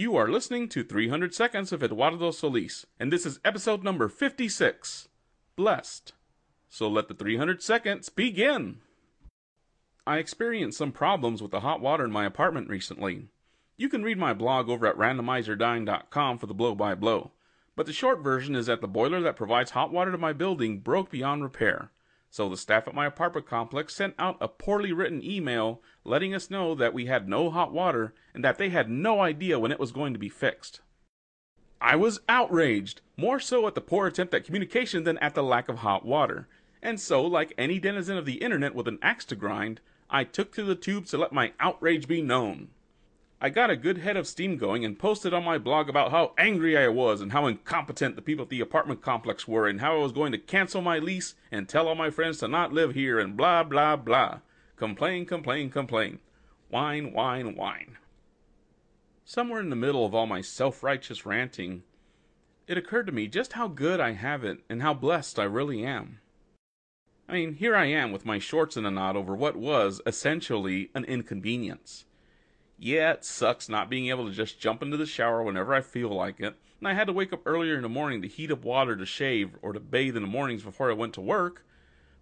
You are listening to 300 Seconds of Eduardo Solis, and this is episode number 56 Blessed. So let the 300 seconds begin. I experienced some problems with the hot water in my apartment recently. You can read my blog over at randomizerdyne.com for the blow by blow, but the short version is that the boiler that provides hot water to my building broke beyond repair. So the staff at my apartment complex sent out a poorly written email letting us know that we had no hot water and that they had no idea when it was going to be fixed. I was outraged, more so at the poor attempt at communication than at the lack of hot water. And so, like any denizen of the internet with an axe to grind, I took to the tubes to let my outrage be known. I got a good head of steam going and posted on my blog about how angry I was and how incompetent the people at the apartment complex were and how I was going to cancel my lease and tell all my friends to not live here and blah blah blah. Complain, complain, complain. Whine, whine, whine. Somewhere in the middle of all my self righteous ranting, it occurred to me just how good I have it and how blessed I really am. I mean, here I am with my shorts in a knot over what was essentially an inconvenience. Yeah, it sucks not being able to just jump into the shower whenever I feel like it, and I had to wake up earlier in the morning to heat up water to shave or to bathe in the mornings before I went to work.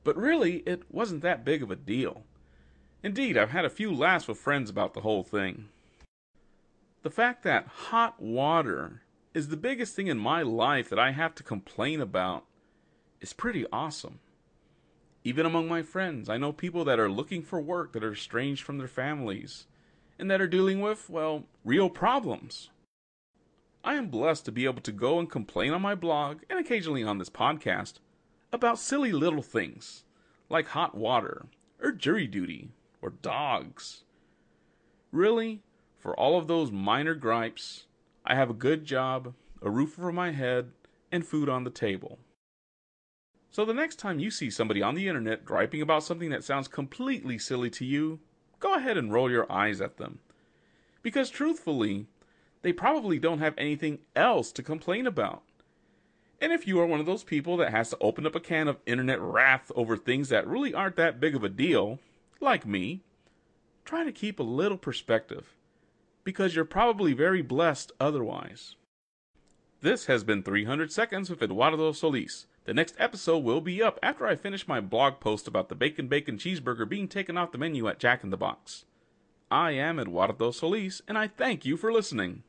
But really, it wasn't that big of a deal. Indeed, I've had a few laughs with friends about the whole thing. The fact that hot water is the biggest thing in my life that I have to complain about is pretty awesome. Even among my friends, I know people that are looking for work that are estranged from their families and that are dealing with, well, real problems. I am blessed to be able to go and complain on my blog and occasionally on this podcast about silly little things like hot water or jury duty or dogs. Really, for all of those minor gripes, I have a good job, a roof over my head, and food on the table. So the next time you see somebody on the internet griping about something that sounds completely silly to you, go ahead and roll your eyes at them. Because truthfully, they probably don't have anything else to complain about. And if you are one of those people that has to open up a can of internet wrath over things that really aren't that big of a deal, like me, try to keep a little perspective, because you're probably very blessed otherwise. This has been 300 Seconds with Eduardo Solis. The next episode will be up after I finish my blog post about the bacon bacon cheeseburger being taken off the menu at Jack in the Box. I am Eduardo Solis, and I thank you for listening.